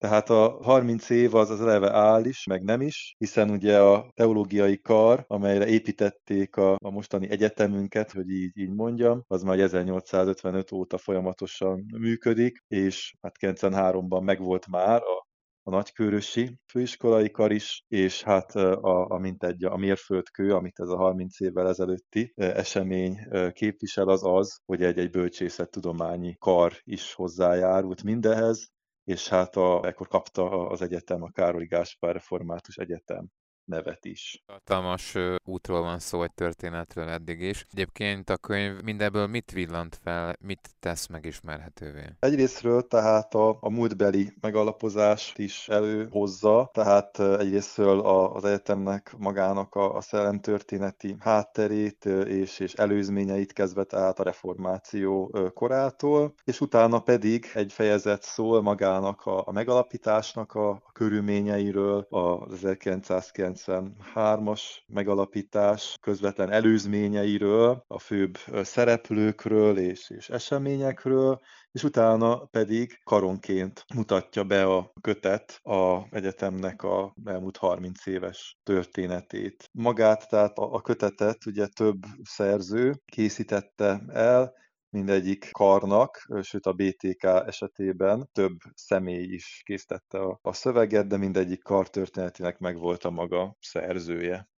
Tehát a 30 év az az eleve áll is, meg nem is, hiszen ugye a teológiai kar, amelyre építették a, a mostani egyetemünket, hogy így, így mondjam, az már 1855 óta folyamatosan működik, és hát 93-ban megvolt már a a nagykőrösi főiskolai kar is, és hát a, a mintegy, a mérföldkő, amit ez a 30 évvel ezelőtti esemény képvisel, az az, hogy egy-egy bölcsészettudományi kar is hozzájárult mindehez, és hát a, ekkor kapta az egyetem, a Károly Gáspár Református Egyetem nevet is. Hatalmas útról van szó, egy történetről eddig is. Egyébként a könyv mindebből mit villant fel, mit tesz megismerhetővé? Egyrésztről tehát a, a múltbeli megalapozást is előhozza, tehát egyrésztről az egyetemnek magának a, a szellemtörténeti hátterét és, és előzményeit kezdve tehát a reformáció korától, és utána pedig egy fejezet szól magának a, a megalapításnak a, a körülményeiről, az 1990 1993-as megalapítás közvetlen előzményeiről, a főbb szereplőkről és, és eseményekről, és utána pedig karonként mutatja be a kötet a egyetemnek a elmúlt 30 éves történetét. Magát, tehát a kötetet ugye több szerző készítette el, mindegyik karnak, sőt a BTK esetében több személy is készítette a, szöveget, de mindegyik kar történetének megvolt a maga szerzője.